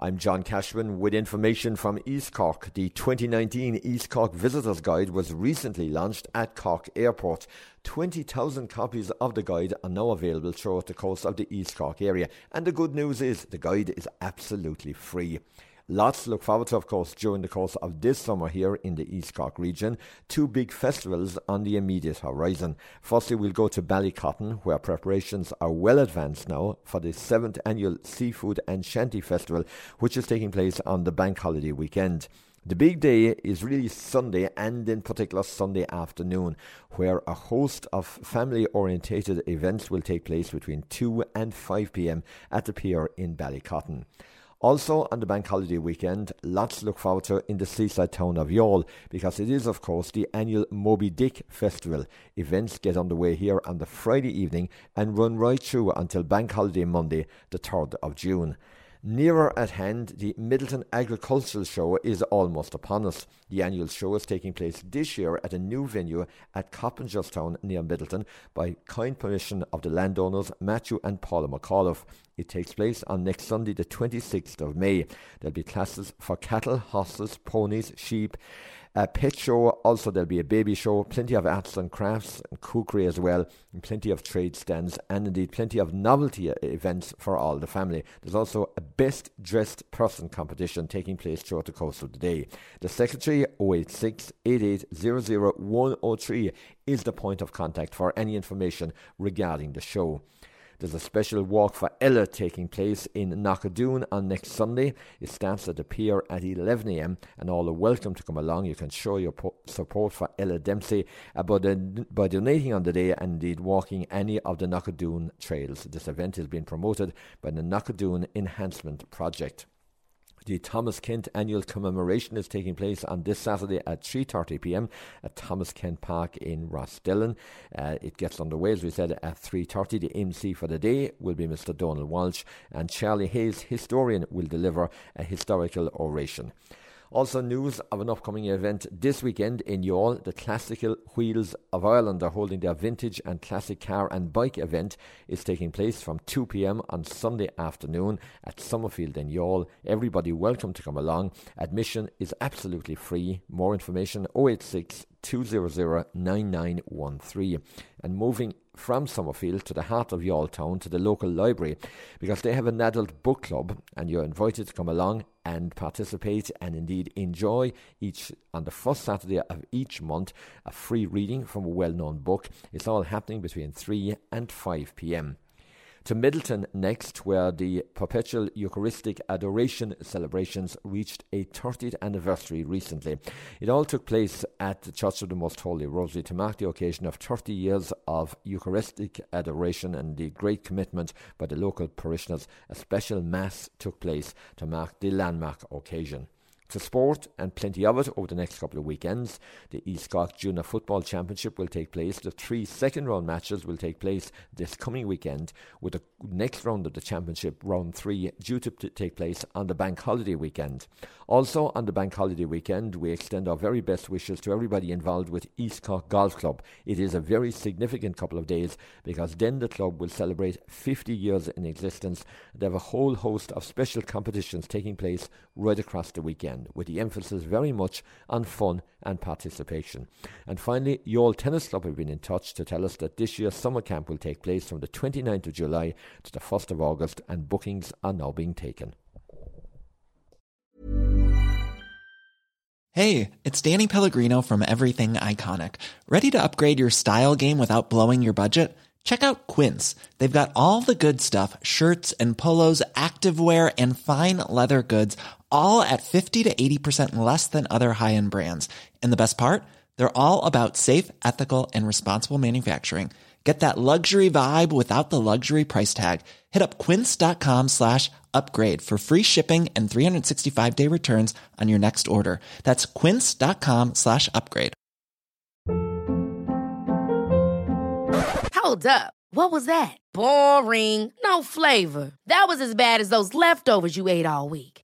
I'm John Cashman with information from East Cork. The 2019 East Cork Visitors Guide was recently launched at Cork Airport. 20,000 copies of the guide are now available throughout the coast of the East Cork area. And the good news is the guide is absolutely free. Lots to look forward to, of course, during the course of this summer here in the East Cork region. Two big festivals on the immediate horizon. Firstly, we'll go to Ballycotton, where preparations are well advanced now for the seventh annual Seafood and Shanty Festival, which is taking place on the bank holiday weekend. The big day is really Sunday and in particular Sunday afternoon, where a host of family orientated events will take place between 2 and 5 pm at the pier in Ballycotton. Also, on the bank holiday weekend, lots to look forward to in the seaside town of Youghal because it is, of course, the annual Moby Dick Festival. Events get underway here on the Friday evening and run right through until bank holiday Monday, the 3rd of June. Nearer at hand, the Midleton Agricultural Show is almost upon us. The annual show is taking place this year at a new venue at Coppingerstown near Midleton by kind permission of the landowners Matthew and Paula McAuliffe. It takes place on next Sunday, the 26th of May. There'll be classes for cattle, horses, ponies, sheep, Uh, a pet show. Also, there'll be a baby show, plenty of arts and crafts and cookery as well, and plenty of trade stands, and indeed plenty of novelty uh, events for all the family. There's also a best dressed person competition taking place throughout the course of the day. The secretary 086 103 is the point of contact for any information regarding the show. There's a special walk for Ella taking place in Knockadoon on next Sunday. It starts at the pier at 11am and all are welcome to come along. You can show your po- support for Ella Dempsey by, by donating on the day and indeed walking any of the Knockadoon trails. This event is being promoted by the Knockadoon Enhancement Project. The Thomas Kent annual commemoration is taking place on this Saturday at 3:30 p.m. at Thomas Kent Park in Rostellan. Uh, it gets underway, as we said, at 3:30. The MC for the day will be Mr. Donald Walsh, and Charlie Hayes, historian, will deliver a historical oration. Also, news of an upcoming event this weekend in Youghal. The Classical Wheels of Ireland are holding their vintage and classic car and bike event. is taking place from 2 pm on Sunday afternoon at Summerfield in Youghal. Everybody welcome to come along. Admission is absolutely free. More information 086 200 9913. And moving from Summerfield to the heart of Youghal town to the local library because they have an adult book club and you're invited to come along and participate and indeed enjoy each on the first Saturday of each month a free reading from a well-known book. It's all happening between 3 and 5 p.m to Midleton next, where the Perpetual Eucharistic Adoration celebrations reached a 30th anniversary recently. It all took place at the Church of the Most Holy Rosary to mark the occasion of 30 years of Eucharistic adoration and the great commitment by the local parishioners. A special Mass took place to mark the landmark occasion to sport and plenty of it over the next couple of weekends. The East Cork Junior Football Championship will take place. The three second round matches will take place this coming weekend, with the next round of the championship, round three, due to take place on the bank holiday weekend. Also, on the bank holiday weekend, we extend our very best wishes to everybody involved with East Cork Golf Club. It is a very significant couple of days because then the club will celebrate 50 years in existence. They have a whole host of special competitions taking place right across the weekend weekend, with the emphasis very much on fun and participation. And finally, Youghal Tennis Club have been in touch to tell us that this year's summer camp will take place from the 29th of July to the 1st of August, and bookings are now being taken. Hey, it's Danny Pellegrino from Everything Iconic. Ready to upgrade your style game without blowing your budget? Check out Quince. They've got all the good stuff shirts and polos, activewear, and fine leather goods all at 50 to 80% less than other high-end brands. And the best part? They're all about safe, ethical, and responsible manufacturing. Get that luxury vibe without the luxury price tag. Hit up quince.com slash upgrade for free shipping and 365 day returns on your next order. That's quince.com slash upgrade. Hold up. What was that? Boring. No flavor. That was as bad as those leftovers you ate all week.